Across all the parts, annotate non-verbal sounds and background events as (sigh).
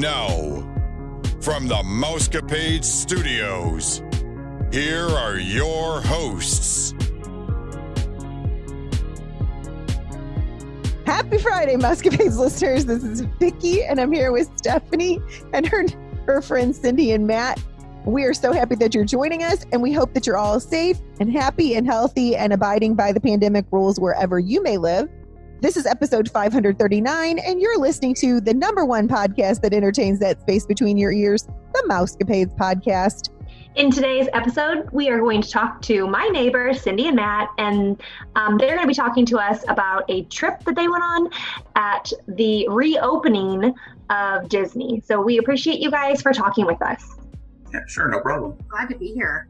know. From the Mousecapade Studios, here are your hosts. Happy Friday, Mousecapades listeners. This is Vicki, and I'm here with Stephanie and her, her friends Cindy and Matt. We are so happy that you're joining us, and we hope that you're all safe and happy and healthy and abiding by the pandemic rules wherever you may live. This is episode 539, and you're listening to the number one podcast that entertains that space between your ears, the Mousecapades podcast. In today's episode, we are going to talk to my neighbor, Cindy and Matt, and um, they're going to be talking to us about a trip that they went on at the reopening of Disney. So we appreciate you guys for talking with us. Yeah, sure, no problem. Glad to be here.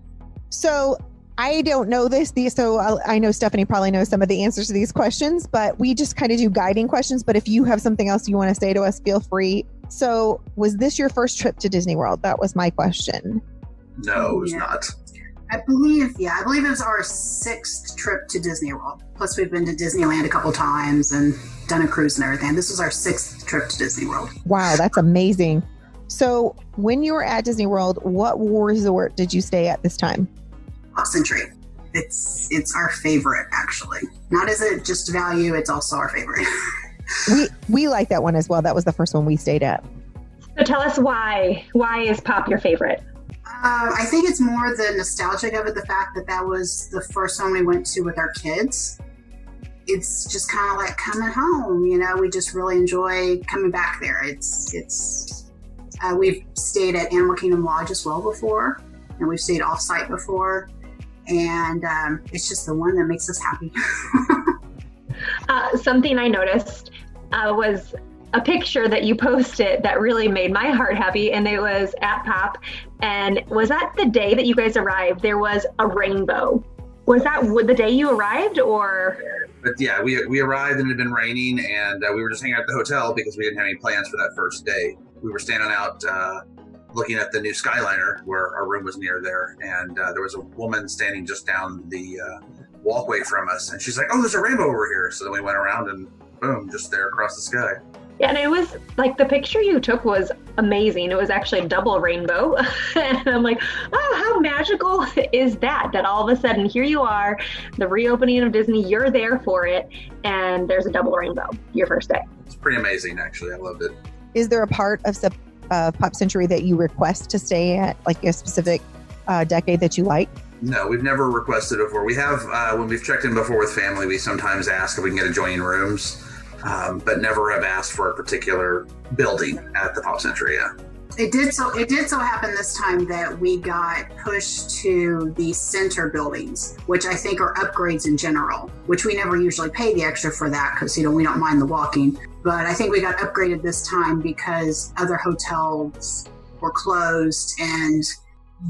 So I don't know this, these, so I'll, i know Stephanie probably knows some of the answers to these questions, but we just kind of do guiding questions. But if you have something else you want to say to us, feel free. So, was this your first trip to Disney World? That was my question. No, it was Yeah. not. I believe, yeah, I believe it was our sixth trip to Disney World. Plus, we've been to Disneyland a couple times and done a cruise and everything. This was our sixth trip to Disney World. Wow, that's amazing. So, when you were at Disney World, what resort did you stay at this time? Pop Century. It's it's our favorite, actually. Not as a just value, it's also our favorite. (laughs) We we like that one as well. That was the first one we stayed at. So tell us why. Why is Pop your favorite? Uh, I think it's more the nostalgic of it, the fact that that was the first one we went to with our kids. It's just kind of like coming home, you know. We just really enjoy coming back there. It's it's. Uh, we've stayed at Animal Kingdom Lodge as well before, and we've stayed off site before, and um, it's just the one that makes us happy. (laughs) Uh, something I noticed uh, was a picture that you posted that really made my heart happy, and it was at Pop. And was that the day that you guys arrived? There was a rainbow. Was that the day you arrived, or But yeah, we, we arrived and it had been raining, and uh, we were just hanging out at the hotel because we didn't have any plans for that first day. We were standing out uh, looking at the new Skyliner where our room was near there, and uh, there was a woman standing just down the uh, walkway from us, and she's like, "Oh, there's a rainbow over here." So then we went around and boom, just there across the sky. Yeah, and it was like the picture you took was amazing. It was actually a double rainbow, (laughs) and I'm like, oh, how magical is that? That all of a sudden here you are, the reopening of Disney, you're there for it, and there's a double rainbow your first day. It's pretty amazing, actually. I loved it. Is there a part of Sep- uh, Pop Century that you request to stay at, like a specific uh, decade that you like? No, we've never requested it before. We have, uh, when we've checked in before with family, we sometimes ask if we can get adjoining rooms, um, but never have asked for a particular building at the Pop Century. Yeah. It did so. It did so happen this time that we got pushed to the center buildings, which I think are upgrades in general. Which we never usually pay the extra for that because you know we don't mind the walking. But I think we got upgraded this time because other hotels were closed and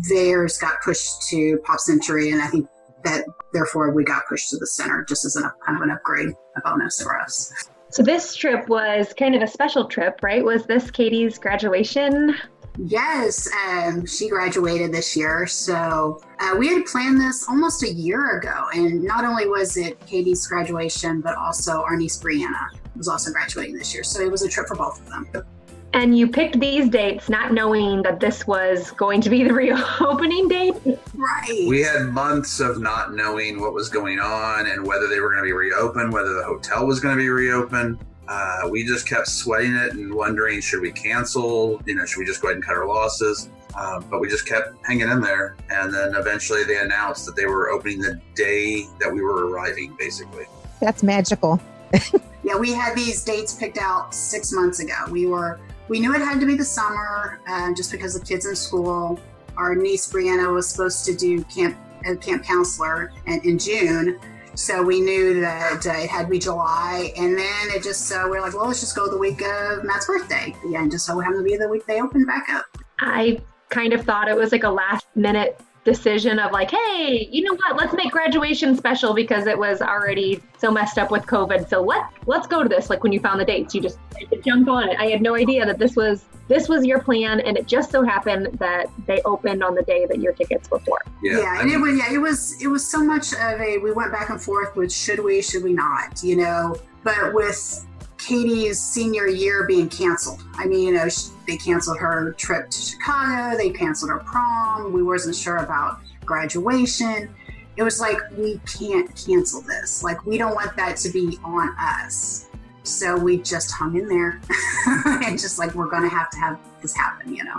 theirs got pushed to Pop Century, and I think that therefore we got pushed to the center just as a kind of an upgrade, a bonus for us. So this trip was kind of a special trip, right? Was this Katie's graduation? Yes, um, she graduated this year. So uh, we had planned this almost a year ago. And not only was it Katie's graduation, but also our niece Brianna was also graduating this year. So it was a trip for both of them. And you picked these dates not knowing that this was going to be the (laughs) reopening date. Right. We had months of not knowing what was going on and whether they were going to be reopened, whether the hotel was going to be reopened. Uh, we just kept sweating it and wondering should we cancel? You know, should we just go ahead and cut our losses? Um, but we just kept hanging in there. And then eventually they announced that they were opening the day that we were arriving, basically. That's magical. (laughs) yeah, we had these dates picked out six months ago. We were we knew it had to be the summer uh, just because of kids in school. Our niece Brianna was supposed to do camp a camp counselor in, in June, so we knew that uh, it had to be July. And then it just uh, we are like, well, let's just go the week of Matt's birthday. Yeah, and just so happened to be the week they opened back up. I kind of thought it was like a last minute decision of like, hey, you know what? Let's make graduation special because it was already so messed up with COVID. So let let's go to this. Like when you found the dates, you just jumped on it. I had no idea that this was this was your plan, and it just so happened that they opened on the day that your tickets were for. Yeah, Yeah, I and it mean, was yeah, it was it was so much of a we went back and forth with should we, should we not, you know. But with Katie's senior year being canceled. I mean, you know, they canceled her trip to Chicago, they canceled her prom. We wasn't sure about graduation. It was like we can't cancel this. Like we don't want that to be on us. So we just hung in there (laughs) and just like we're going to have to have this happen, you know.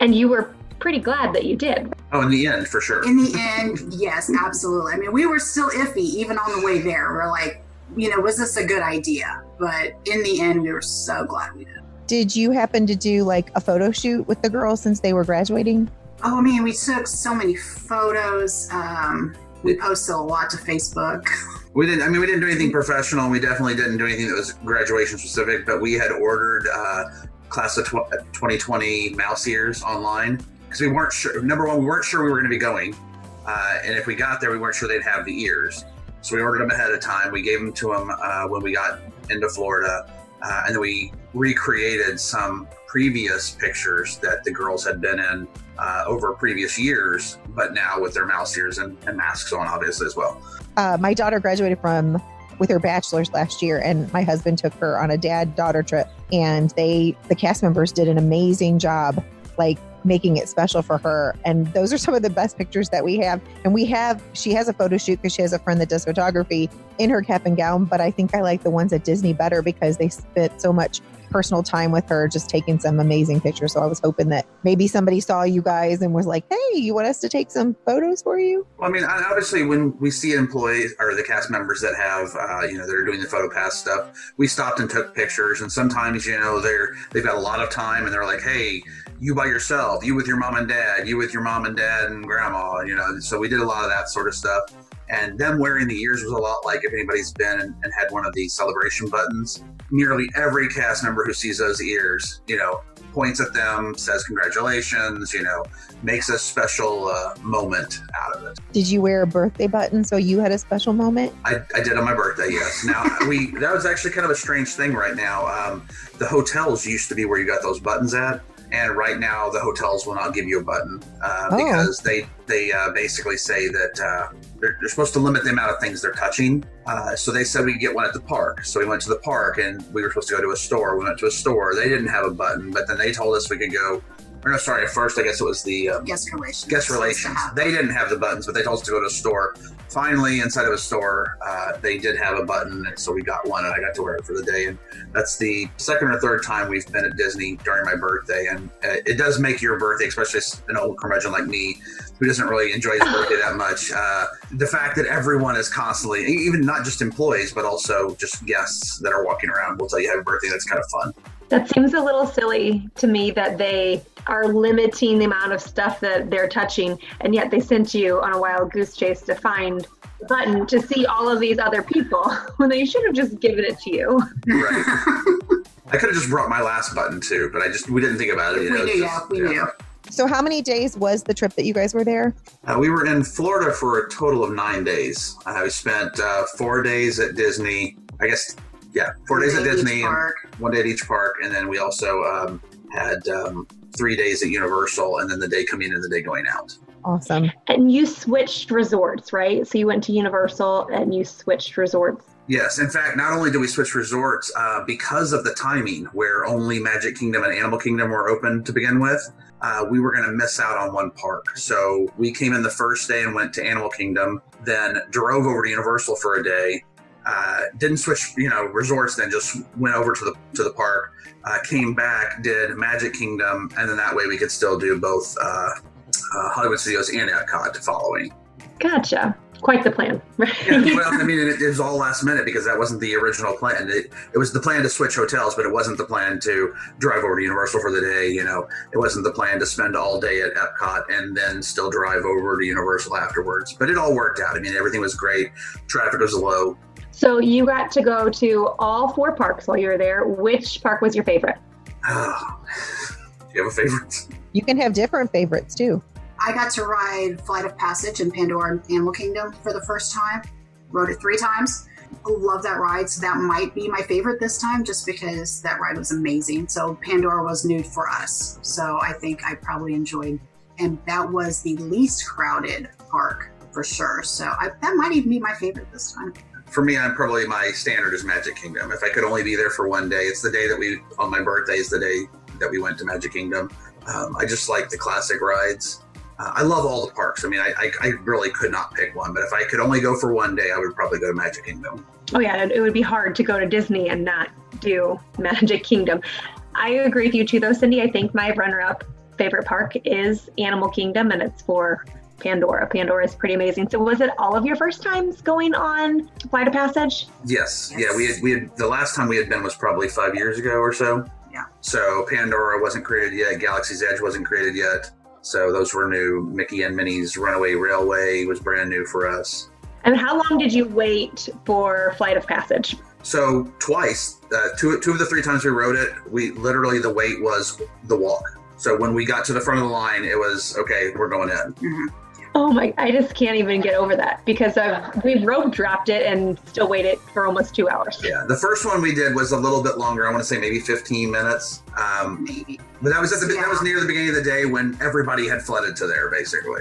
And you were pretty glad that you did. Oh, in the end, for sure. In the end, yes, absolutely. I mean, we were still iffy even on the way there. We're like, you know, was this a good idea? But in the end, we were so glad we did. Did you happen to do like a photo shoot with the girls since they were graduating? Oh, I mean, we took so many photos. Um, we posted a lot to Facebook. We didn't. I mean, we didn't do anything professional. We definitely didn't do anything that was graduation specific. But we had ordered uh, class of tw- 2020 mouse ears online because we weren't sure. Number one, we weren't sure we were going to be going, uh, and if we got there, we weren't sure they'd have the ears. So we ordered them ahead of time. We gave them to them uh, when we got into Florida, uh, and then we recreated some previous pictures that the girls had been in uh, over previous years, but now with their mouse ears and, and masks on, obviously as well. Uh, my daughter graduated from with her bachelor's last year, and my husband took her on a dad daughter trip, and they the cast members did an amazing job, like making it special for her. And those are some of the best pictures that we have. And we have, she has a photo shoot because she has a friend that does photography in her cap and gown. But I think I like the ones at Disney better because they spent so much personal time with her, just taking some amazing pictures. So I was hoping that maybe somebody saw you guys and was like, hey, you want us to take some photos for you? Well, I mean, obviously, when we see employees or the cast members that have, uh, you know, they're doing the photo pass stuff, we stopped and took pictures. And sometimes, you know, they're they've got a lot of time and they're like, hey, you by yourself, you with your mom and dad, you with your mom and dad and grandma, you know. So we did a lot of that sort of stuff. And them wearing the ears was a lot like if anybody's been and, and had one of the celebration buttons. Nearly every cast member who sees those ears, you know, points at them, says congratulations, you know, makes a special uh, moment out of it. Did you wear a birthday button so you had a special moment? I, I did on my birthday, yes. Now (laughs) we that was actually kind of a strange thing right now. Um, the hotels used to be where you got those buttons at and right now the hotels will not give you a button uh, Oh. because they they uh, basically say that uh, they're, they're supposed to limit the amount of things they're touching. Uh, so they said we could get one at the park. So we went to the park and we were supposed to go to a store. We went to a store. They didn't have a button, but then they told us we could go. Or no, sorry. At first, I guess it was the um, Guest relations. guest relations. They didn't have the buttons, but they told us to go to a store. Finally, inside of a store, uh, they did have a button, and so we got one, and I got to wear it for the day. And that's the second or third time we've been at Disney during my birthday, and uh, it does make your birthday, especially an old curmudgeon like me, who doesn't really enjoy his birthday that much. Uh, the fact that everyone is constantly, even not just employees, but also just guests that are walking around, will tell you happy birthday. That's kind of fun. That seems a little silly to me that they are limiting the amount of stuff that they're touching, and yet they sent you on a wild goose chase to find the button to see all of these other people (laughs) when they should have just given it to you. Right. (laughs) I could have just brought my last button too, but I just we didn't think about it. You we know, knew, it's yeah, just- we knew. So, how many days was the trip that you guys were there? Uh, we were in Florida for a total of nine days. Uh, we spent uh, four days at Disney. I guess, yeah, four days at Disney and one day at each park, and then we also um, had um, three days at Universal, and then the day coming in and the day going out. Awesome. And you switched resorts, right? So you went to Universal and you switched resorts. Yes, in fact, not only did we switch resorts uh, because of the timing, where only Magic Kingdom and Animal Kingdom were open to begin with, uh, we were going to miss out on one park. So we came in the first day and went to Animal Kingdom, then drove over to Universal for a day. Uh, didn't switch, you know, resorts. Then just went over to the to the park. Uh, came back, did Magic Kingdom, and then that way we could still do both uh, uh, Hollywood Studios and Epcot following. Gotcha. Quite the plan, right? (laughs) Yeah, well, I mean, it, it was all last minute because that wasn't the original plan. It, it was the plan to switch hotels, but it wasn't the plan to drive over to Universal for the day. You know, it wasn't the plan to spend all day at Epcot and then still drive over to Universal afterwards. But it all worked out. I mean, everything was great. Traffic was low. so you got to go to all four parks while you were there. Which park was your favorite? Oh, (sighs) do you have a favorite? You can have different favorites too. I got to ride Flight of Passage in Pandora and Animal Kingdom for the first time. Rode it three times. Love that ride. So that might be my favorite this time just because that ride was amazing. So Pandora was new for us. So I think I probably enjoyed, and that was the least crowded park for sure. So I, that might even be my favorite this time. for me, I'm probably my standard is Magic Kingdom. If I could only be there for one day, it's the day that we on my birthday is the day that we went to Magic Kingdom. Um, I just like the classic rides. Uh, I love all the parks. I mean, I, I, I really could not pick one, but if I could only go for one day, I would probably go to Magic Kingdom. Oh yeah, it, would be hard to go to Disney and not do (laughs) Magic Kingdom. I agree with you too, though, Cindy. I think my runner-up favorite park is Animal Kingdom, and it's for Pandora. Pandora is pretty amazing. So, was it all of your first times going on Flight of Passage? Yes. Yes. Yeah, we had, we had the last time we had been was probably five years ago or so. Yeah. So Pandora wasn't created yet. Galaxy's Edge wasn't created yet. So those were new. Mickey and Minnie's Runaway Railway was brand new for us. And how long did you wait for Flight of Passage? So twice, uh, two two of the three times we rode it, we literally the wait was the walk. So when we got to the front of the line, it was okay. We're going in. Mhm. Oh my! I just can't even get over that because I've, we rope dropped it and still waited for almost two hours. Yeah, the first one we did was a little bit longer. I want to say maybe 15 minutes. Um, Maybe. but that was at the that was near the beginning of the day when everybody had flooded to there, basically.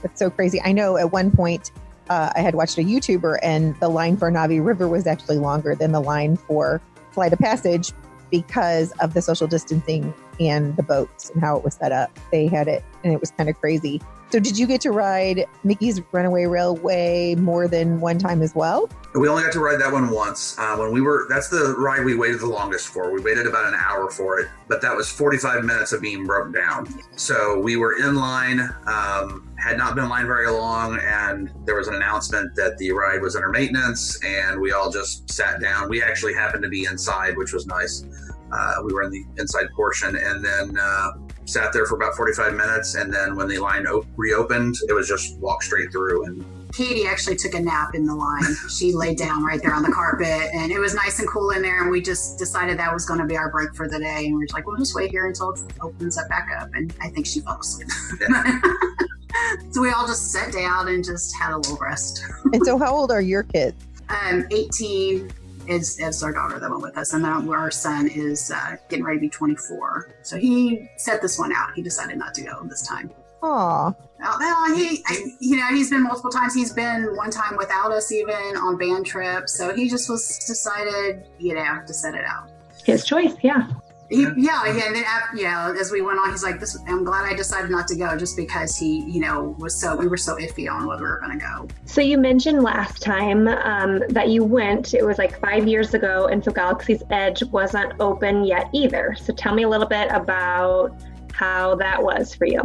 That's so crazy. I know at one point uh, I had watched a YouTuber, and the line for Na'vi River was actually longer than the line for Flight of Passage because of the social distancing and the boats and how it was set up. They had it, and it was kind of crazy. So, did you get to ride Mickey's Runaway Railway more than one time as well? We only got to ride that one once. Uh, when we were, that's the ride we waited the longest for. We waited about an hour for it, but that was 45 minutes of being broke down. So we were in line, um, had not been in line very long, and there was an announcement that the ride was under maintenance, and we all just sat down. We actually happened to be inside, which was nice. Uh, we were in the inside portion, and then uh, sat there for about 45 minutes. And then when the line op- reopened, it was just walk straight through and Katie actually took a nap in the line. She laid down right there on the carpet, and it was nice and cool in there. And we just decided that was going to be our break for the day. And we were just like, we'll just wait here until it opens up back up. And I think she fell asleep. (laughs) so we all just sat down and just had a little rest. And so, how old are your kids? Um, 18 is, is our daughter that went with us, and then our son is uh, getting ready to be 24. So he set this one out. He decided not to go this time. Aw, Well, well, he, I, you know, he's been multiple times. He's been one time without us, even on band trips. So he just was decided, you know, to set it out. His choice, yeah. He, yeah, yeah, and then af- you know, as we went on, he's like, "This, I'm glad I decided not to go, just because he, you know, was so we were so iffy on whether we were going to go." So you mentioned last time um, that you went. It was like five years ago, and so Galaxy's Edge wasn't open yet either. So tell me a little bit about how that was for you.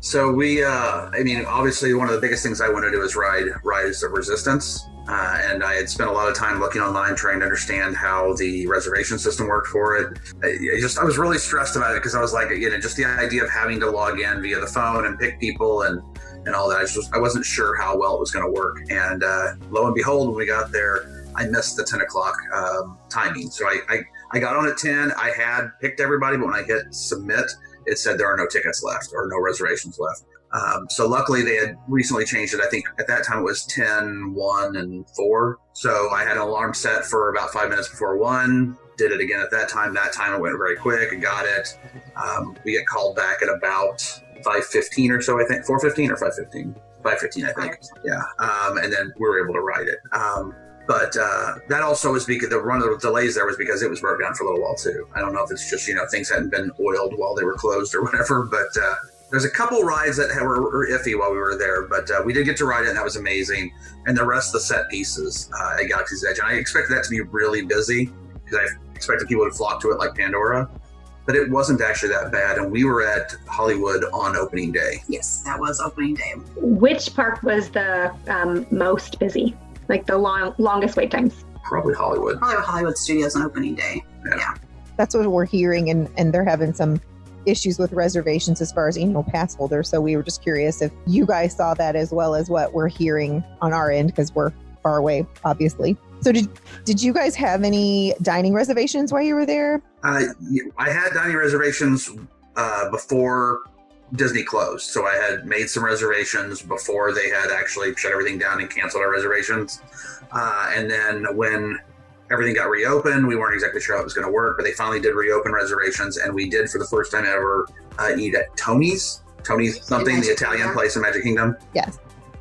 So we, uh, I mean, obviously one of the biggest things I want to do is ride Rise of Resistance. Uh, and I had spent a lot of time looking online trying to understand how the reservation system worked for it. I, I just, I was really stressed about it because I was like, you know, just the idea of having to log in via the phone and pick people and, and all that. I just, I wasn't sure how well it was going to work. And uh, lo and behold, when we got there, I missed the 10 o'clock um, timing. So I, I, I got on at 10. I had picked everybody, but when I hit submit, it said there are no tickets left or no reservations left. Um, so luckily they had recently changed it. I think at that time it was 10, 1, and 4. So I had an alarm set for about five minutes before 1. Did it again at that time. That time it went very quick. and got it. Um, we get called back at about 5.15 or so, I think. 4.15 or 5.15? 5.15, I think. Yeah. Um, and then we were able to ride it. Um, but uh, that also was because the one of the delays there was because it was broken down for a little while too. I don't know if it's just you know things hadn't been oiled while they were closed or whatever, but uh, there's a couple rides that were, were iffy while we were there, but uh, we did get to ride it and that was amazing. And the rest of the set pieces uh, at Galaxy's Edge, and I expected that to be really busy because I expected people to flock to it like Pandora, but it wasn't actually that bad. And we were at Hollywood on opening day. Yes, that was opening day. Which park was the um, most busy? Like the long, longest wait times? Probably Hollywood. Probably Hollywood Studios on opening day. Yeah. That's what we're hearing, and and they're having some issues with reservations as far as annual pass holders. So we were just curious if you guys saw that as well as what we're hearing on our end because we're far away, obviously. So did did you guys have any dining reservations while you were there? Uh, I had dining reservations uh, before Disney closed, so I had made some reservations before they had actually shut everything down and canceled our reservations. Uh, and then when everything got reopened, we weren't exactly sure how it was going to work, but they finally did reopen reservations, and we did for the first time ever uh, eat at Tony's. Tony's something, the Italian Kingdom. place in Magic Kingdom. Yes.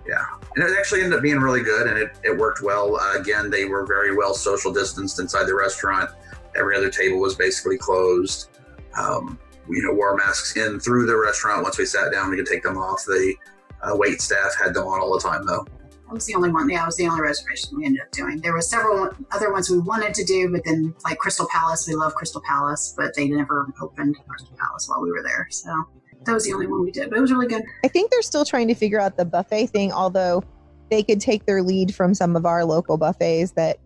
Yeah. And it actually ended up being really good, and it, it worked well. Uh, again, they were very well social distanced inside the restaurant. Every other table was basically closed. Um, you know, wore masks in through the restaurant. Once we sat down, we could take them off. The uh, wait staff had them on all the time, though. That was the only one. Yeah, it was the only reservation we ended up doing. There were several other ones we wanted to do, but then like Crystal Palace, we love Crystal Palace, but they never opened Crystal Palace while we were there. So that was the only one we did, but it was really good. I think they're still trying to figure out the buffet thing, although they could take their lead from some of our local buffets that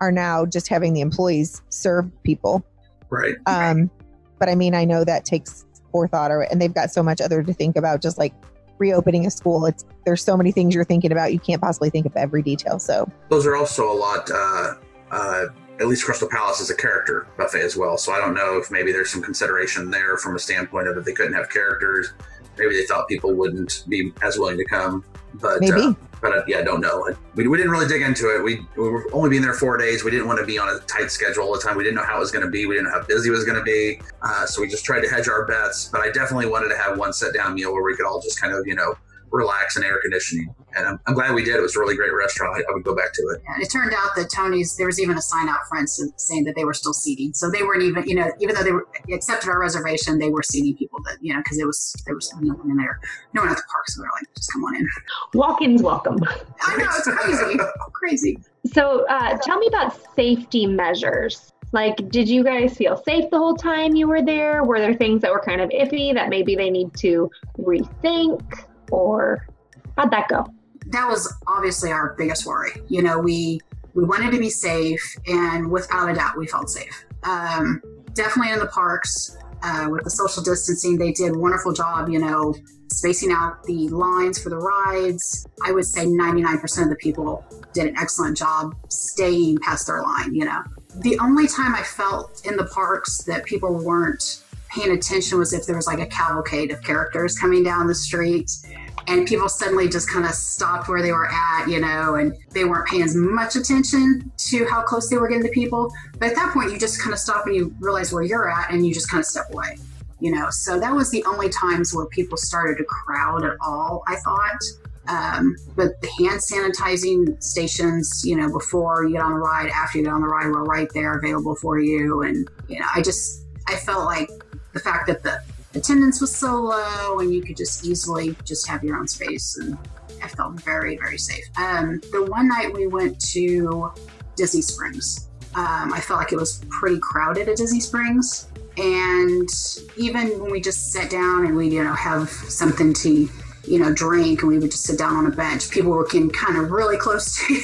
are now just having the employees serve people. Right. Um, but I mean, I know that takes forethought, or, and they've got so much other to think about, just like reopening a school. It's there's so many things you're thinking about. You can't possibly think of every detail. So Those are also a lot. Uh, uh, at least Crystal Palace is a character buffet as well. So I don't know if maybe there's some consideration there from a standpoint of if they couldn't have characters, maybe they thought people wouldn't be as willing to come. But maybe. Uh, but uh, yeah, I don't know. We, we didn't really dig into it. We, we were only being there four days. We didn't want to be on a tight schedule all the time. We didn't know how it was going to be. We didn't know how busy it was going to be. Uh, so we just tried to hedge our bets. But I definitely wanted to have one sit down meal where we could all just kind of, you know, relax and air conditioning. And I'm, I'm glad we did. It was a really great restaurant. I, I would go back to it. And it turned out that Tony's, there was even a sign out front saying that they were still seating. So they weren't even, you know, even though they were accepted our reservation, they were seating people that, you know, because it was, there was no one in there, no one at the park. So they're like, just come on in. Walk-ins welcome. I know, it's crazy. crazy. So uh, tell me about safety measures. Like, did you guys feel safe the whole time you were there? Were there things that were kind of iffy that maybe they need to rethink? Or how'd that go? That was obviously our biggest worry. You know, we we wanted to be safe, and without a doubt, we felt safe. Um, definitely in the parks uh, with the social distancing, they did wonderful job. You know, spacing out the lines for the rides. I would say 99% of the people did an excellent job staying past their line. You know, the only time I felt in the parks that people weren't paying attention was if there was like a cavalcade of characters coming down the street and people suddenly just kind of stopped where they were at, you know, and they weren't paying as much attention to how close they were getting to people. But at that point, you just kind of stop and you realize where you're at and you just kind of step away, you know. So that was the only times where people started to crowd at all, I thought. Um, but the hand sanitizing stations, you know, before you get on the ride, after you get on the ride, were right there available for you. And, you know, I just, I felt like the fact that the attendance was so low and you could just easily just have your own space and I felt very, very safe. Um, the one night we went to Disney Springs, um, I felt like it was pretty crowded at Disney Springs. And even when we just sat down and we, you know, have something to, you know, drink and we would just sit down on a bench, people were getting kind of really close to (laughs) you.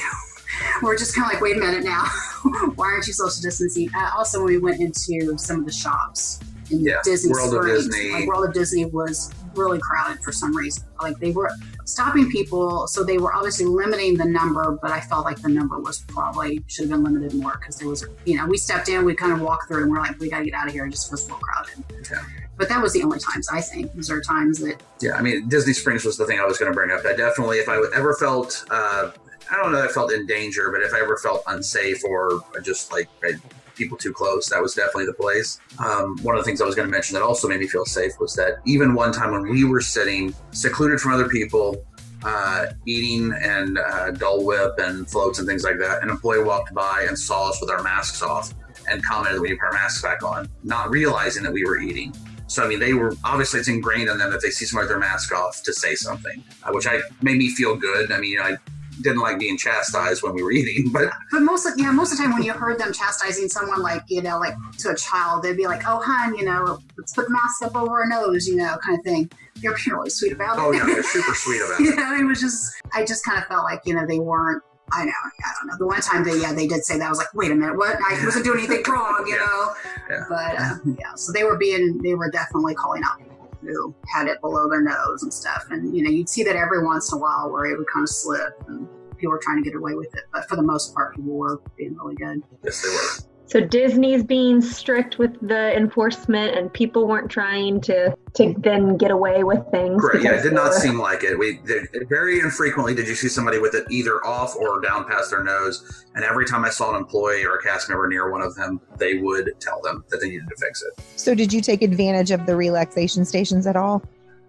we're just kind of like, wait a minute now. (laughs) Why aren't you social distancing? Uh, also, when we went into some of the shops, in Yeah, Disney World of Springs. Disney. Like World of Disney was really crowded for some reason. Like they were stopping people, so they were obviously limiting the number, but I felt like the number was probably should have been limited more because there was, you know, we stepped in, we kind of walked through, and we're like, we got to get out of here. It just was a little crowded. Yeah. But that was the only times I think. Was there times that Yeah, I mean, Disney Springs was the thing I was going to bring up. I definitely, if I ever felt, uh, I don't know I felt in danger, but if I ever felt unsafe or just like I, people too close, that was definitely the place. Um, one of the things I was going to mention that also made me feel safe was that even one time when we were sitting secluded from other people, uh, eating and uh, Dole Whip and floats and things like that, an employee walked by and saw us with our masks off and commented that we put our masks back on, not realizing that we were eating. So I mean, they were obviously it's ingrained in them that they see somebody with their mask off to say something, uh, which I made me feel good. I mean, I didn't like being chastised when we were eating, but But most of yeah, most of the time when you heard them chastising someone like you know like to a child, they'd be like, "Oh, hon, you know, let's put the mask up over our nose," you know, kind of thing. They're (laughs) really sweet about it. oh yeah, they're super sweet about (laughs) you it. know, it was just I just kind of felt like you know they weren't. I know, I don't know. The one time they yeah they did say that I was like, wait a minute, what? I wasn't doing anything wrong, you Yeah. know. Yeah. But uh, yeah, so they were being they were definitely calling out who had it below their nose and stuff, and you know you'd see that every once in a while where it would kind of slip and people were trying to get away with it, but for the most part, people were being really good. Yes, they were. So Disney's being strict with the enforcement, and people weren't trying to to then get away with things. Correct. Yeah, it did not seem like it. We did, very infrequently did you see somebody with it either off or down past their nose. And every time I saw an employee or a cast member near one of them, they would tell them that they needed to fix it. So, did you take advantage of the relaxation stations at all?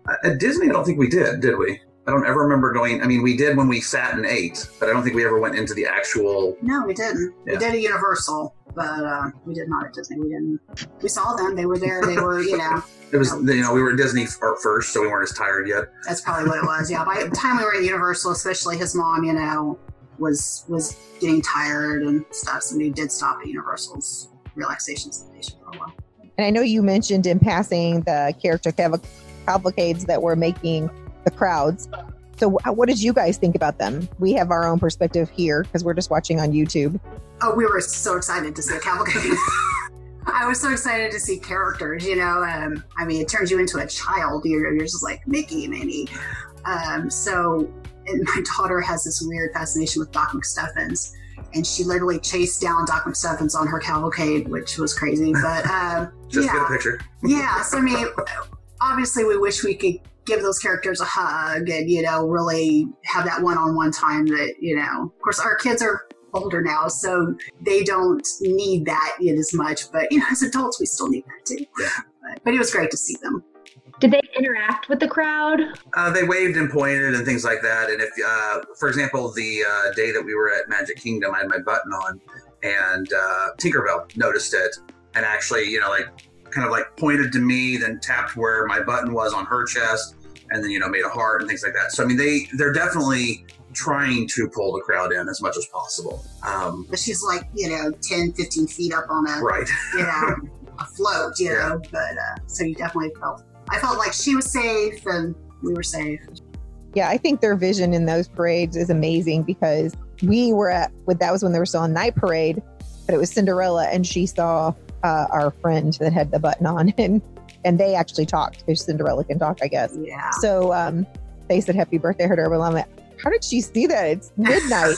Uh, At Disney, I don't think we did, did we? I don't ever remember going. I mean, we did when we sat and ate, but I don't think we ever went into the actual. No, we didn't. Yeah. We did at Universal, but uh, we did not at Disney. We didn't. We saw them. They were there. They were, you know, (laughs) It was you know we were at Disney first, so we weren't as tired yet. that's probably what it was. Yeah. By the time we were at Universal, especially his mom, you know, was was getting tired and stuff. So we did stop at Universal's relaxation station for a while. And I know you mentioned in passing the character caval- cavalcades that were making the crowds. So, what did you guys think about them? We have our own perspective here because we're just watching on YouTube. Oh, we were so excited to see a cavalcade. (laughs) I was so excited to see characters, you know. Um, I mean, it turns you into a child. You're, you're just like Mickey and Minnie. Um, so, and my (laughs) daughter has this weird fascination with Doc McStuffins, and she literally chased down Doc McStuffins on her cavalcade, which was crazy. But um, (laughs) Just get a picture. yeah. So, I mean, obviously, we wish we could give those characters a hug and you know really have that one-on-one time that you know of course our kids are older now so they don't need that yet as much but you know as adults we still need that too Yeah. but, but it was great to see them Did they interact with the crowd? Uh, they waved and pointed and things like that. And if, uh, for example, the uh, day that we were at Magic Kingdom, I had my button on, and uh, Tinkerbell noticed it and actually, you know, like kind of like pointed to me, then tapped where my button was on her chest, and then you know made a heart and things like that. So I mean, they they're definitely trying to pull the crowd in as much as possible. Um, but she's like you know 10 15 feet up on a right. (laughs) you know a float you know but uh, so you definitely felt i felt like she was safe and we were safe Yeah, I think their vision in those parades is amazing because we were at, with that was when they were still on night parade, but it was Cinderella and she saw uh, our friend that had the button on and and they actually talked because Cinderella can talk, I guess. yeah So um, they said happy birthday her to her. I'm like, how did she see that? It's midnight.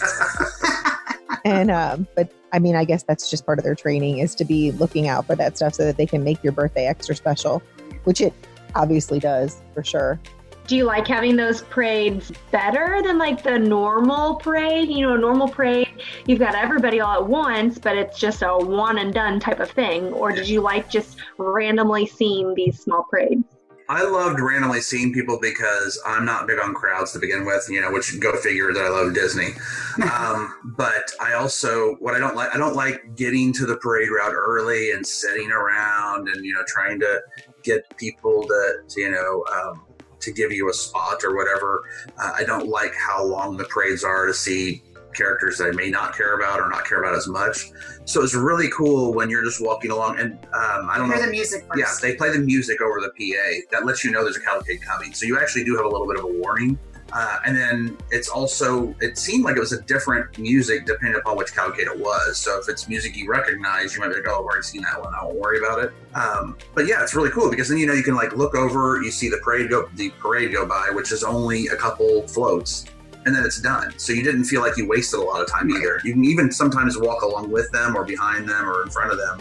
(laughs) and um, but I mean, I guess that's just part of their training is to be looking out for that stuff so that they can make your birthday extra special, which it obviously does for sure. Do you like having those parades better than like the normal parade? You know, a normal parade, you've got everybody all at once, but it's just a one and done type of thing. Or did you like just randomly seeing these small parades? I loved randomly seeing people because I'm not big on crowds to begin with, you know, which go figure that I love Disney. (laughs) Um, but I also, what I don't like, I don't like getting to the parade route early and sitting around and, you know, trying to get people to, to you know, um, to give you a spot or whatever. Uh, I don't like how long the parades are to see characters that I may not care about or not care about as much. So it's really cool when you're just walking along and um, I don't hear know. the music first Yeah, they play the music over the PA. That lets you know there's a cavalcade coming. So you actually do have a little bit of a warning. Uh, and then it's also, it seemed like it was a different music depending upon which cavalcade it was. So if it's music you recognize, you might be like, oh, I've already seen that one. I won't worry about it. Um, but yeah, it's really cool because then, you know, you can like look over, you see the parade go, the parade go by, which is only a couple floats. And then it's done. So you didn't feel like you wasted a lot of time either. You can even sometimes walk along with them or behind them or in front of them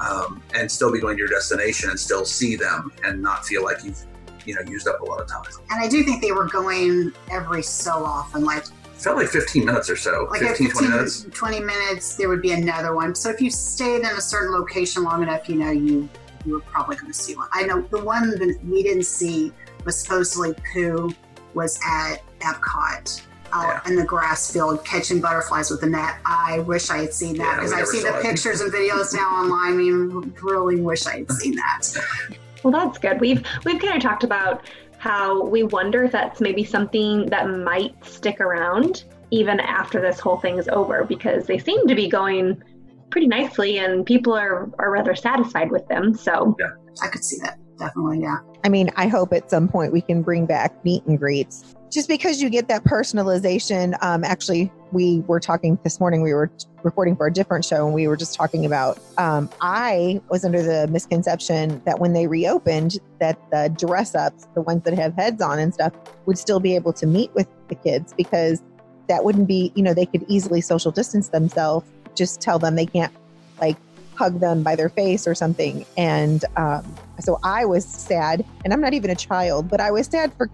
um, and still be going to your destination and still see them and not feel like you've you know used up a lot of time. and i do think they were going every so often like felt like 15 minutes or so, like 15, at 20 minutes. 20 minutes there would be another one. So if you stayed in a certain location long enough you know you you were probably going to see one. I know the one that we didn't see was supposedly pooh was at epcot uh, out in the grass field catching butterflies with the net. I wish i had seen that because we i've seen the it. pictures and videos now (laughs) online. I mean really wish i had seen that (laughs) Well, that's good. We've we've kind of talked about how we wonder if that's maybe something that might stick around even after this whole thing is over because they seem to be going pretty nicely and people are are rather satisfied with them. So yeah. i could see that definitely yeah I mean, I hope at some point we can bring back meet and greets just because you get that personalization. Um, actually, we were talking this morning, we were recording for a different show, and we were just talking about. Um, I was under the misconception that when they reopened, that the dress ups, the ones that have heads on and stuff, would still be able to meet with the kids because that wouldn't be, you know, they could easily social distance themselves. Just tell them they can't, like, hug them by their face or something. And um, so I was sad, and I'm not even a child, but I was sad for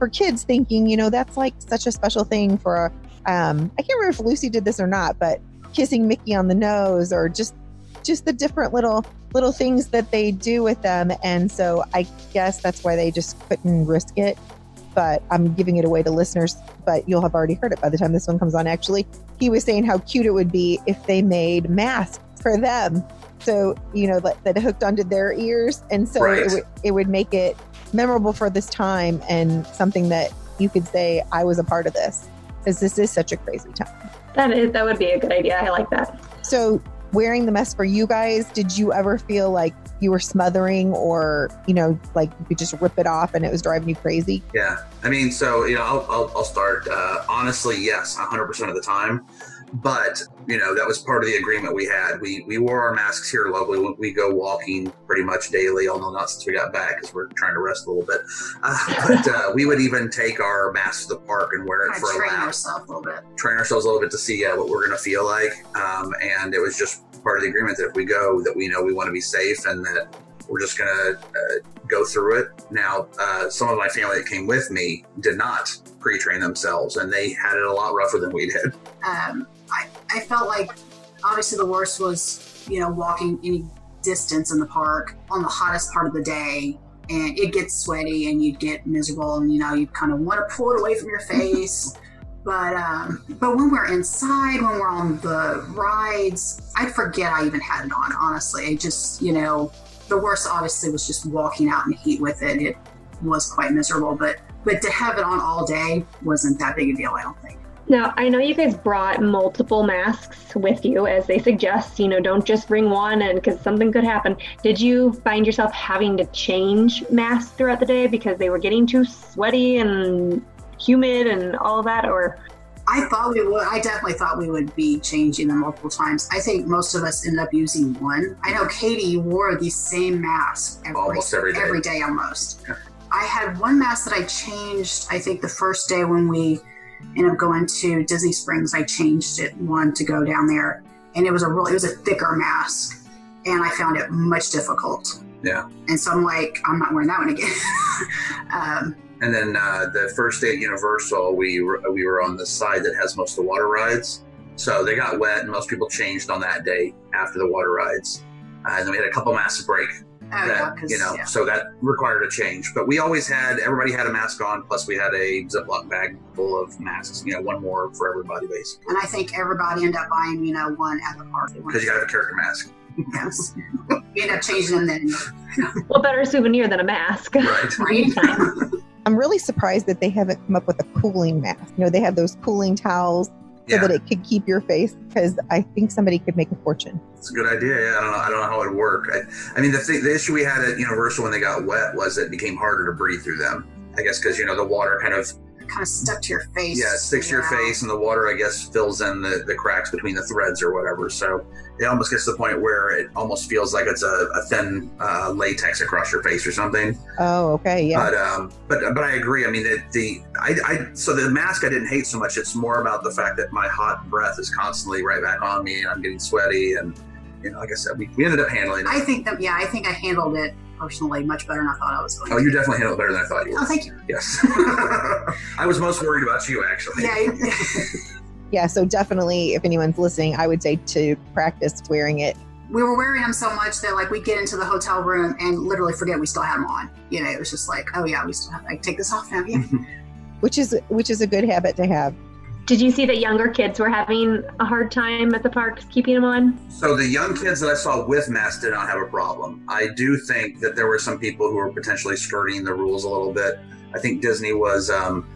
for kids thinking, you know, that's like such a special thing for. Um, I can't remember if Lucy did this or not, but kissing Mickey on the nose or just just the different little little things that they do with them. And so I guess that's why they just couldn't risk it. but I'm giving it away to listeners, but you'll have already heard it by the time this one comes on. Actually, he was saying how cute it would be if they made masks for them. So, you know, that, that hooked onto their ears. And so Right. it, would, it would make it memorable for this time and something that you could say, I was a part of this, because this is such a crazy time. That is that would be a good idea. I like that. So, wearing the mask for you guys, did you ever feel like you were smothering or, you know, like you could just rip it off and it was driving you crazy? Yeah, I mean, so you know, I'll I'll, I'll start. Uh, honestly, yes, 100 percent of the time. But you know, that was part of the agreement we had. We we wore our masks here locally. We, we go walking pretty much daily, although not since we got back because we're trying to rest a little bit. Uh, (laughs) but uh, we would even take our masks to the park and wear it for a train lap. ourselves a little bit. train ourselves a little bit to see uh, what we're going to feel like. Um, and it was just part of the agreement that if we go, that we know we want to be safe and that we're just going to uh, go through it. Now, uh, some of my family that came with me did not pre-train themselves, and they had it a lot rougher than we did. um, I, I felt like obviously the worst was you know walking any distance in the park on the hottest part of the day and it gets sweaty and you'd get miserable and you know you kind of want to pull it away from your face. (laughs) But um, but when we're inside when we're on the rides i'd forget i even had it on honestly. It just you know the worst obviously was just walking out in the heat with it. It was quite miserable but but to have it on all day wasn't that big a deal i don't think Now, I know you guys brought multiple masks with you, as they suggest. You know, don't just bring one, and because something could happen. Did you find yourself having to change masks throughout the day because they were getting too sweaty and humid and all of that, or I thought we would. I definitely thought we would be changing them multiple times. I think most of us ended up using one. I know Katie wore the same mask every, Almost every day. every day almost. I had one mask that I changed. I think the first day when we ended up going to Disney Springs, I changed it one to go down there, and it was a real. It was a thicker mask, and I found it much difficult. Yeah. And so I'm like, I'm not wearing that one again. (laughs) um, And then uh, the first day at Universal, we were, we were on the side that has most of the water rides. So they got wet, and most people changed on that day after the water rides. Uh, and then we had a couple masks break. Oh yeah, you know, yeah. so that required a change. But we always had everybody had a mask on, plus we had a Ziploc bag full of masks. You know, one more for everybody basically, And I think everybody ended up buying, you know, one at the park. because you got to have a character mask, Yes. we ended up changing them then. what better souvenir than a mask? right? (laughs) Right? I'm really surprised that they haven't come up with a cooling mask. You know, they have those cooling towels so that it could keep your face because I think somebody could make a fortune. it's a good idea. Yeah, I don't know. I don't know how it would work. I, I mean, the thing, the issue we had at Universal when they got wet was it became harder to breathe through them. I guess because you know the water kind of kind of stuck to your face. yeah it sticks to your Yeah. face, and the water I guess fills in the, the cracks between the threads or whatever. So it almost gets to the point where it almost feels like it's a, a thin uh, latex across your face or something. Oh, okay. Yeah. But um, but but I agree. I mean, the, the I, I so the mask I didn't hate so much. It's more about the fact that my hot breath is constantly right back on me, and I'm getting sweaty, and you know, like I said, we, we ended up handling it. I think that yeah, I think I handled it personally much better than I thought I was going oh, to. you definitely handled it better than I thought you Oh, thank you. Yes, (laughs) I was most worried about you actually. Yeah, (laughs) yeah. So definitely, if anyone's listening, I would say to practice wearing it. we were wearing them so much that like we get into the hotel room and literally forget we still had them on. You know, it was just like, oh yeah, we still have. I take this off now. Yeah. Mm-hmm. Which is which is a good habit to have. Did you see that younger kids were having a hard time at the parks keeping them on? So the young kids that I saw with masks did not have a problem. I do think that there were some people who were potentially skirting the rules a little bit. I think Disney was um,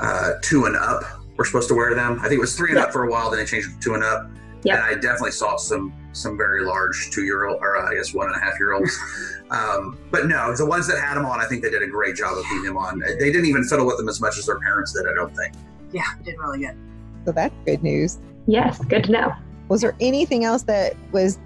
uh, two and up. We're supposed to wear them. I think it was three and Yeah. up for a while. Then they changed it to two and up. Yeah. And I definitely saw some some very large two year old or uh, I guess one and a half year olds. (laughs) um, but no, the ones that had them on, I think they did a great job of keeping them on. They didn't even fiddle with them as much as their parents did. I don't think. Yeah, we did really good. So that's good news. Yes, good to know. Was there anything else that was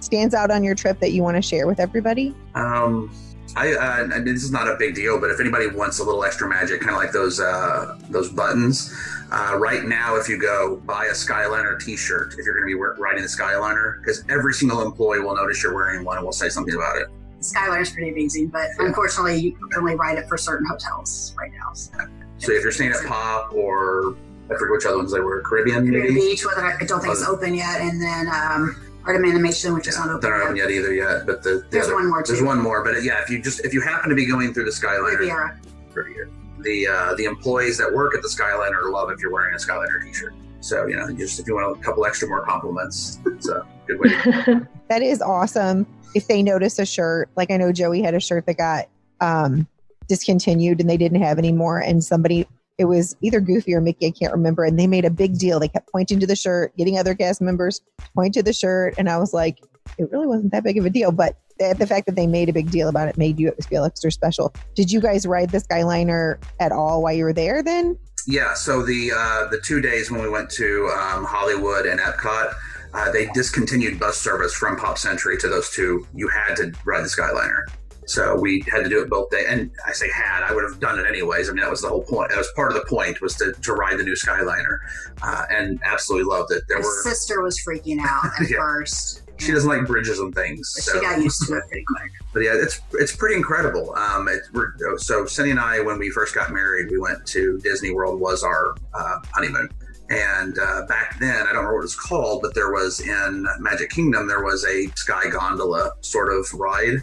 stands out on your trip that you want to share with everybody? Um, I uh, and this is not a big deal, but if anybody wants a little extra magic, kind of like those uh, those buttons, uh, right now, if you go buy a Skyliner T-shirt, if you're going to be riding the Skyliner, because every single employee will notice you're wearing one and will say something about it. Skyliner's pretty amazing, but Yeah. unfortunately, you can only ride it for certain hotels right now. So. So if you're staying at Pop or I forget which other ones they were, Caribbean Caribbean maybe. Beach, whether I don't think it's open yet, and then um, Art of Animation, which is not open they're not yet. open yet either yet, but the, the There's other, one more too. there's one more, but yeah, if you just if you happen to be going through the Skyliner, Riviera. Riviera. the uh, the employees that work at the Skyliner love if you're wearing a Skyliner t-shirt. So you know, just if you want a couple extra more compliments, it's a good way. (laughs) That is awesome. If they notice a shirt, like I know Joey had a shirt that got um, discontinued and they didn't have anymore, and somebody it was either Goofy or Mickey, I can't remember, and they made a big deal. They kept pointing to the shirt, getting other cast members point to the shirt, and I was like, it really wasn't that big of a deal, but the, the fact that they made a big deal about it made you feel extra special. Did you guys ride the Skyliner at all while you were there? Then yeah. So the uh, the two days when we went to um, Hollywood and Epcot. Uh, they discontinued bus service from Pop Century to those two. You had to ride the Skyliner. So we had to do it both days. And I say had, I would have done it anyways. I mean, that was the whole point. That was part of the point was to, to ride the new Skyliner uh, and absolutely loved it. There My were, sister was freaking out (laughs) at Yeah. first. she doesn't like bridges and things. But so. she got used to it pretty quick. (laughs) but yeah, it's it's pretty incredible. Um, it, we're, so Cindy and I, when we first got married, we went to Disney World was our uh, honeymoon, and uh, back then I don't remember what it was called, but there was in Magic Kingdom there was a sky gondola sort of ride.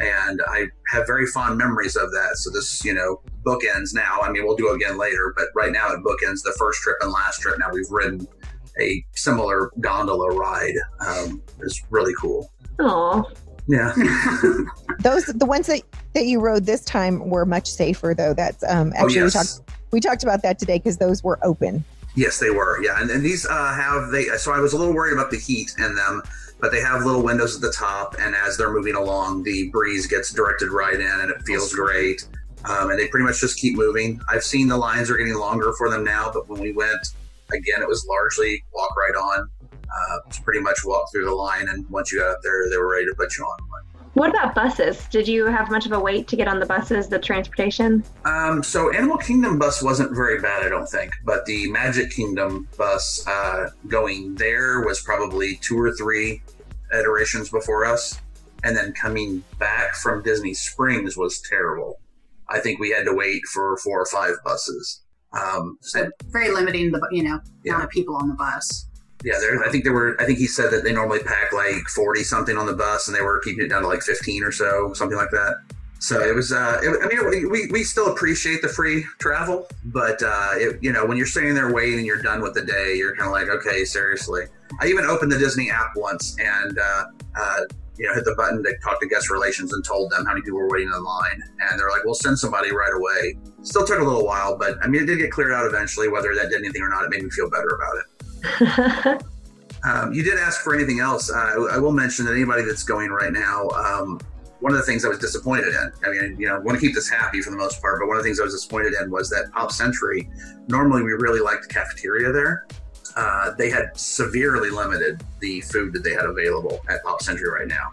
Yeah. And I have very fond memories of that. So this, you know, bookends now. I mean, we'll do it again later, but right now it bookends the first trip and last trip. Now we've ridden a similar gondola ride. Um, it's really cool. Oh, Yeah. (laughs) those the ones that that you rode this time were much safer, though. That's um, oh actually we talked we talked about that today because those were open. Yes, they were. Yeah, and, and these uh, have they. So I was a little worried about the heat in them, but they have little windows at the top, and as they're moving along, the breeze gets directed right in, and it feels great. Um, and they pretty much just keep moving. I've seen the lines are getting longer for them now, but when we went again, it was largely walk right on. Uh, it's pretty much walk through the line, and once you got up there, they were ready to put you on. what about buses? Did you have much of a wait to get on the buses, the transportation? Um, so Animal Kingdom bus wasn't very bad, I don't think, but the Magic Kingdom bus uh, going there was probably two or three iterations before us, and then coming back from Disney Springs was terrible. I think we had to wait for four or five buses. Um, So very limiting the you know Yeah. amount of people on the bus. yeah, there. I think there were. I think he said that they normally pack like forty something on the bus, and they were keeping it down to like fifteen or so, something like that. So it was. Uh, it, I mean, we, we still appreciate the free travel, but uh, it, you know, when you're sitting there waiting and you're done with the day, you're kind of like, okay, seriously. I even opened the Disney app once and uh, uh, you know hit the button to talk to guest relations and told them how many people were waiting in line, and they're like, "We'll send somebody right away." Still took a little while, but I mean, it did get cleared out eventually. Whether that did anything or not, it made me feel better about it. (laughs) Um, you did ask for anything else. Uh, I will mention that anybody that's going right now, um, one of the things I was disappointed in. I mean, you know, want to keep this happy for the most part, but one of the things I was disappointed in was that Pop Century. Normally, we really liked the cafeteria there. Uh, they had severely limited the food that they had available at Pop Century right now,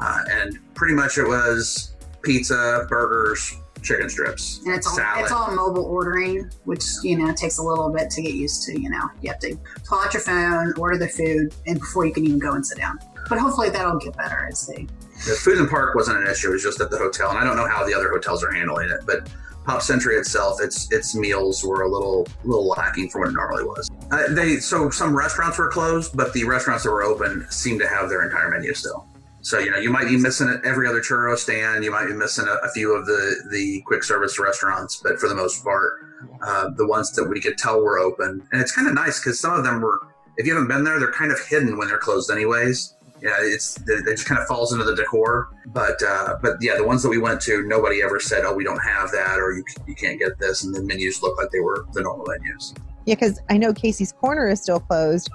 uh, and pretty much it was pizza, burgers, chicken strips, And it's all salad. it's all mobile ordering, which you know takes a little bit to get used to. You know, you have to pull out your phone, order the food, and before you can even go and sit down. But hopefully that'll get better as they. The food and park wasn't an issue; it was just at the hotel, and I don't know how the other hotels are handling it. But Pop Century itself, its its meals were a little little lacking from what it normally was. Uh, they so some restaurants were closed, but the restaurants that were open seemed to have their entire menu still. So you know you might be missing every other churro stand, you might be missing a, a few of the the quick service restaurants, but for the most part, uh, the ones that we could tell were open, and it's kind of nice because some of them were. If you haven't been there, they're kind of hidden when they're closed, anyways yeah, it's it just kind of falls into the decor. But uh, but yeah, the ones that we went to, nobody ever said, "Oh, we don't have that," or "You you can't get this," and the menus look like they were the normal menus. Yeah, because I know Casey's Corner is still closed,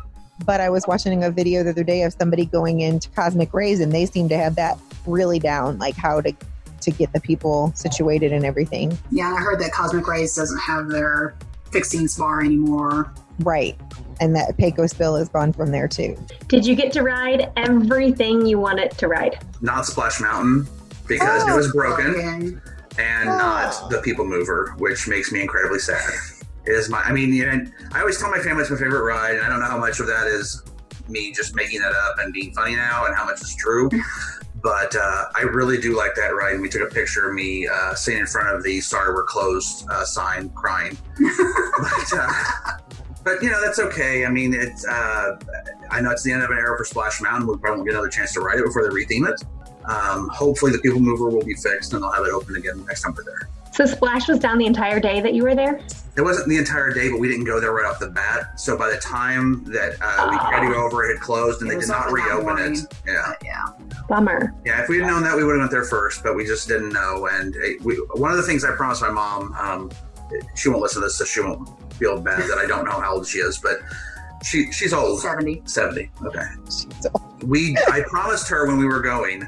but I was watching a video the other day of somebody going into Cosmic Rays, and they seem to have that really down, like how to to get the people situated and everything. Yeah, I heard that Cosmic Rays doesn't have their fixings bar anymore. Right, and that Pecos Bill is gone from there too. Did you get to ride everything you wanted to ride? Not Splash Mountain because it Oh, was broken, broken. and Oh. not the People Mover, which makes me incredibly sad. It is my. I mean, you know, I always tell my family it's my favorite ride, and I don't know how much of that is me just making that up and being funny now, and how much is true. (laughs) But uh, I really do like that ride. And we took a picture of me uh, sitting in front of the "Sorry, we're closed" uh, sign, crying. (laughs) but, uh, but you know that's okay. I mean, it's. Uh, I know it's the end of an era for Splash Mountain. We probably won't get another chance to ride it before they retheme it. Um, hopefully, the People Mover will be fixed and they'll have it open again next time we're there. So Splash was down the entire day that you were there? It wasn't the entire day, but we didn't go there right off the bat. So by the time that uh, we tried to go over, it had closed and It they did not open that reopen it. morning. Yeah. Yeah. Bummer. Yeah, if we had known that, we would have went there first, but we just didn't know. And uh, we, one of the things I promised my mom, um, she won't listen to this, so she won't feel bad that I don't know how old she is, but she she's old, 70. seventy. Okay, we I promised her when we were going.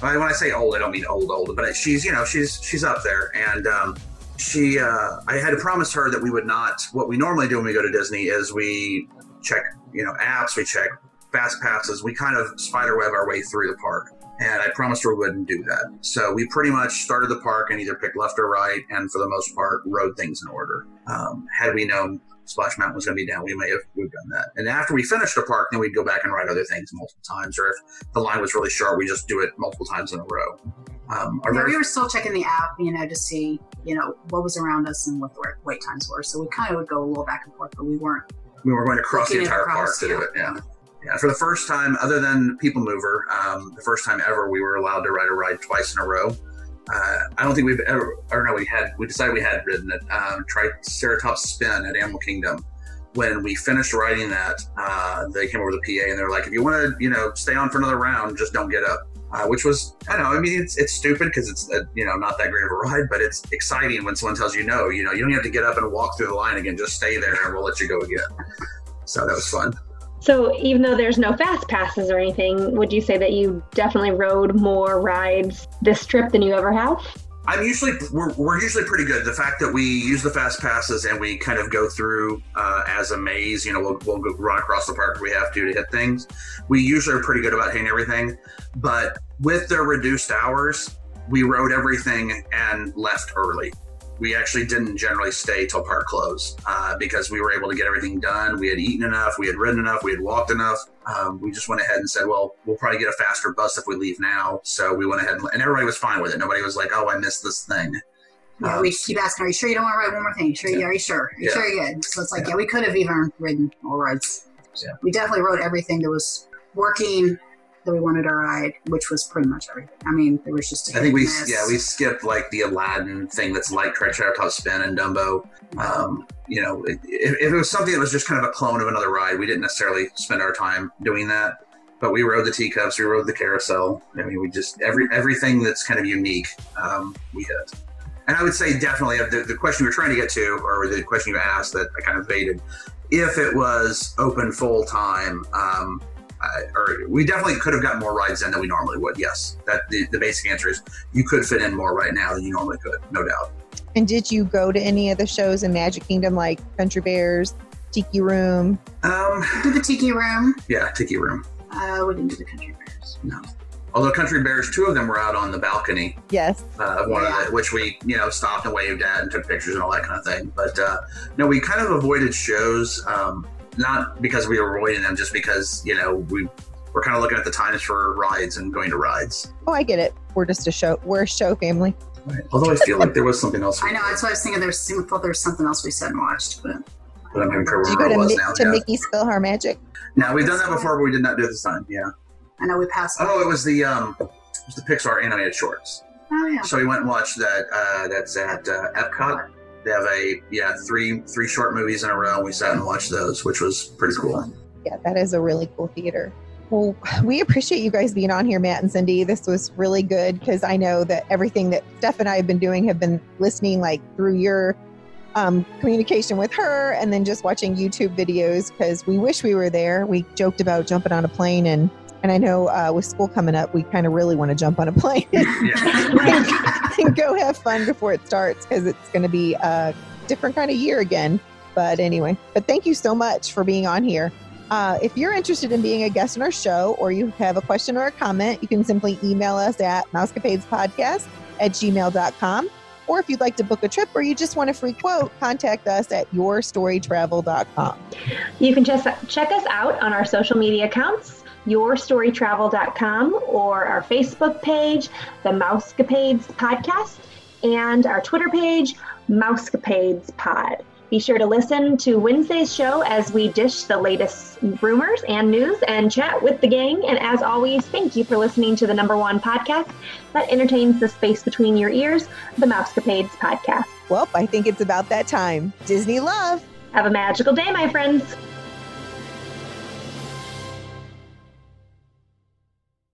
When I say old, I don't mean old, old, but she's you know she's she's up there, and um, she uh, I had promised her that we would not. What we normally do when we go to Disney is we check you know apps, we check fast passes, we kind of spider web our way through the park. And I promised her we wouldn't do that. So we pretty much started the park and either picked left or right, and for the most part, rode things in order. Um, had we known Splash Mountain was going to be down, we may have we've done that. And after we finished the park, then we'd go back and ride other things multiple times. Or if the line was really short, we just do it multiple times in a row. Um, Yeah, very we were still checking the app, you know, to see, you know, what was around us and what the wait times were. So we kind of would go a little back and forth, but we weren't. we were going to cross the entire across, park to do it. Yeah. Yeah. For the first time, other than People Mover, um, the first time ever we were allowed to ride a ride twice in a row. Uh, I don't think we've ever, or no, we had, we decided we had ridden it. Um, Triceratops Spin at Animal Kingdom. When we finished riding that, uh, they came over the PA and they were like, if you want to, you know, stay on for another round, just don't get up. Uh, which was, I don't know, I mean, it's, it's stupid because it's, uh, you know, not that great of a ride, but it's exciting when someone tells you no, you know, you don't have to get up and walk through the line again, just stay there and we'll let you go again. So that was fun. So even though there's no fast passes or anything, would you say that you definitely rode more rides this trip than you ever have? I'm usually we're, we're usually pretty good. The fact that we use the fast passes and we kind of go through uh, as a maze, you know, we'll, we'll run across the park if we have to to hit things. We usually are pretty good about hitting everything, but with the reduced hours, we rode everything and left early. We actually didn't generally stay till park close uh, because we were able to get everything done. We had eaten enough, we had ridden enough, we had walked enough. Um, we just went ahead and said, well, we'll probably get a faster bus if we leave now. So we went ahead and, and everybody was fine with it. Nobody was like, oh, I missed this thing. Yeah, Um, we keep asking, "Are you sure you don't want to ride one more thing? You sure? Yeah. Are you sure? Are you Yeah. sure you're good?" So it's like, yeah, we could have even ridden all rides. Yeah. We definitely rode everything that was working that we wanted to ride, which was pretty much everything. I mean, there was just. a I think we miss. yeah we skipped like the Aladdin thing that's like Triceratops Spin and Dumbo. Um, you know, if, if it was something that was just kind of a clone of another ride, we didn't necessarily spend our time doing that. But we rode the teacups, we rode the carousel. I mean, we just every everything that's kind of unique, um, we hit. And I would say definitely uh, the, the question you were trying to get to, or the question you asked that I kind of evaded, if it was open full time, um, I, or we definitely could have gotten more rides in than we normally would. Yes, that the, the basic answer is you could fit in more right now than you normally could, no doubt. And did you go to any of the shows in Magic Kingdom like Country Bears, Tiki Room? Um, did the tiki room. yeah, Tiki Room. Uh, we didn't do the country bears. No. Although Country Bears, two of them were out on the balcony Yes. uh, one Yeah. of the, which we you know stopped and waved at and took pictures and all that kind of thing. But uh, no, we kind of avoided shows, um, not because we were avoiding them, just because you know we we're kind of looking at the times for rides and going to rides. Oh, I get it. We're just a show. We're a show family. Although I feel like there was something else, I know. That's what I was thinking. There was, I thought there was something else we said and watched, but but I'm not even sure Did you where go it to, was Mi- now. to yeah. Mickey's PhilharMagic? Now we've done that before, but we did not do it this time. Yeah. I know we passed. Oh, it was the um, it was the Pixar animated shorts. Oh yeah. So we went and watched that. Uh, that's at uh, Epcot. They have a yeah three three short movies in a row. We sat and watched those, which was pretty cool. Yeah, that is a really cool theater. Well, we appreciate you guys being on here, Matt and Cindy. This was really good because I know that everything that Steph and I have been doing have been listening like through your um, communication with her and then just watching YouTube videos because we wish we were there. We joked about jumping on a plane and and I know uh, with school coming up, we kind of really want to jump on a plane Yeah. (laughs) and go have fun before it starts because it's going to be a different kind of year again. But anyway, but thank you so much for being on here. Uh, if you're interested in being a guest on our show or you have a question or a comment, you can simply email us at mousecapadespodcast at gmail.com. Or if you'd like to book a trip or you just want a free quote, contact us at yourstorytravel.com. You can just check us out on our social media accounts, yourstorytravel.com, or our Facebook page, the Mousecapades Podcast, and our Twitter page, Mousecapades Pod. Be sure to listen to Wednesday's show as we dish the latest rumors and news and chat with the gang. And as always, thank you for listening to the number one podcast that entertains the space between your ears, the Mousecapades podcast. Well, I think it's about that time. Disney love. Have a magical day, my friends.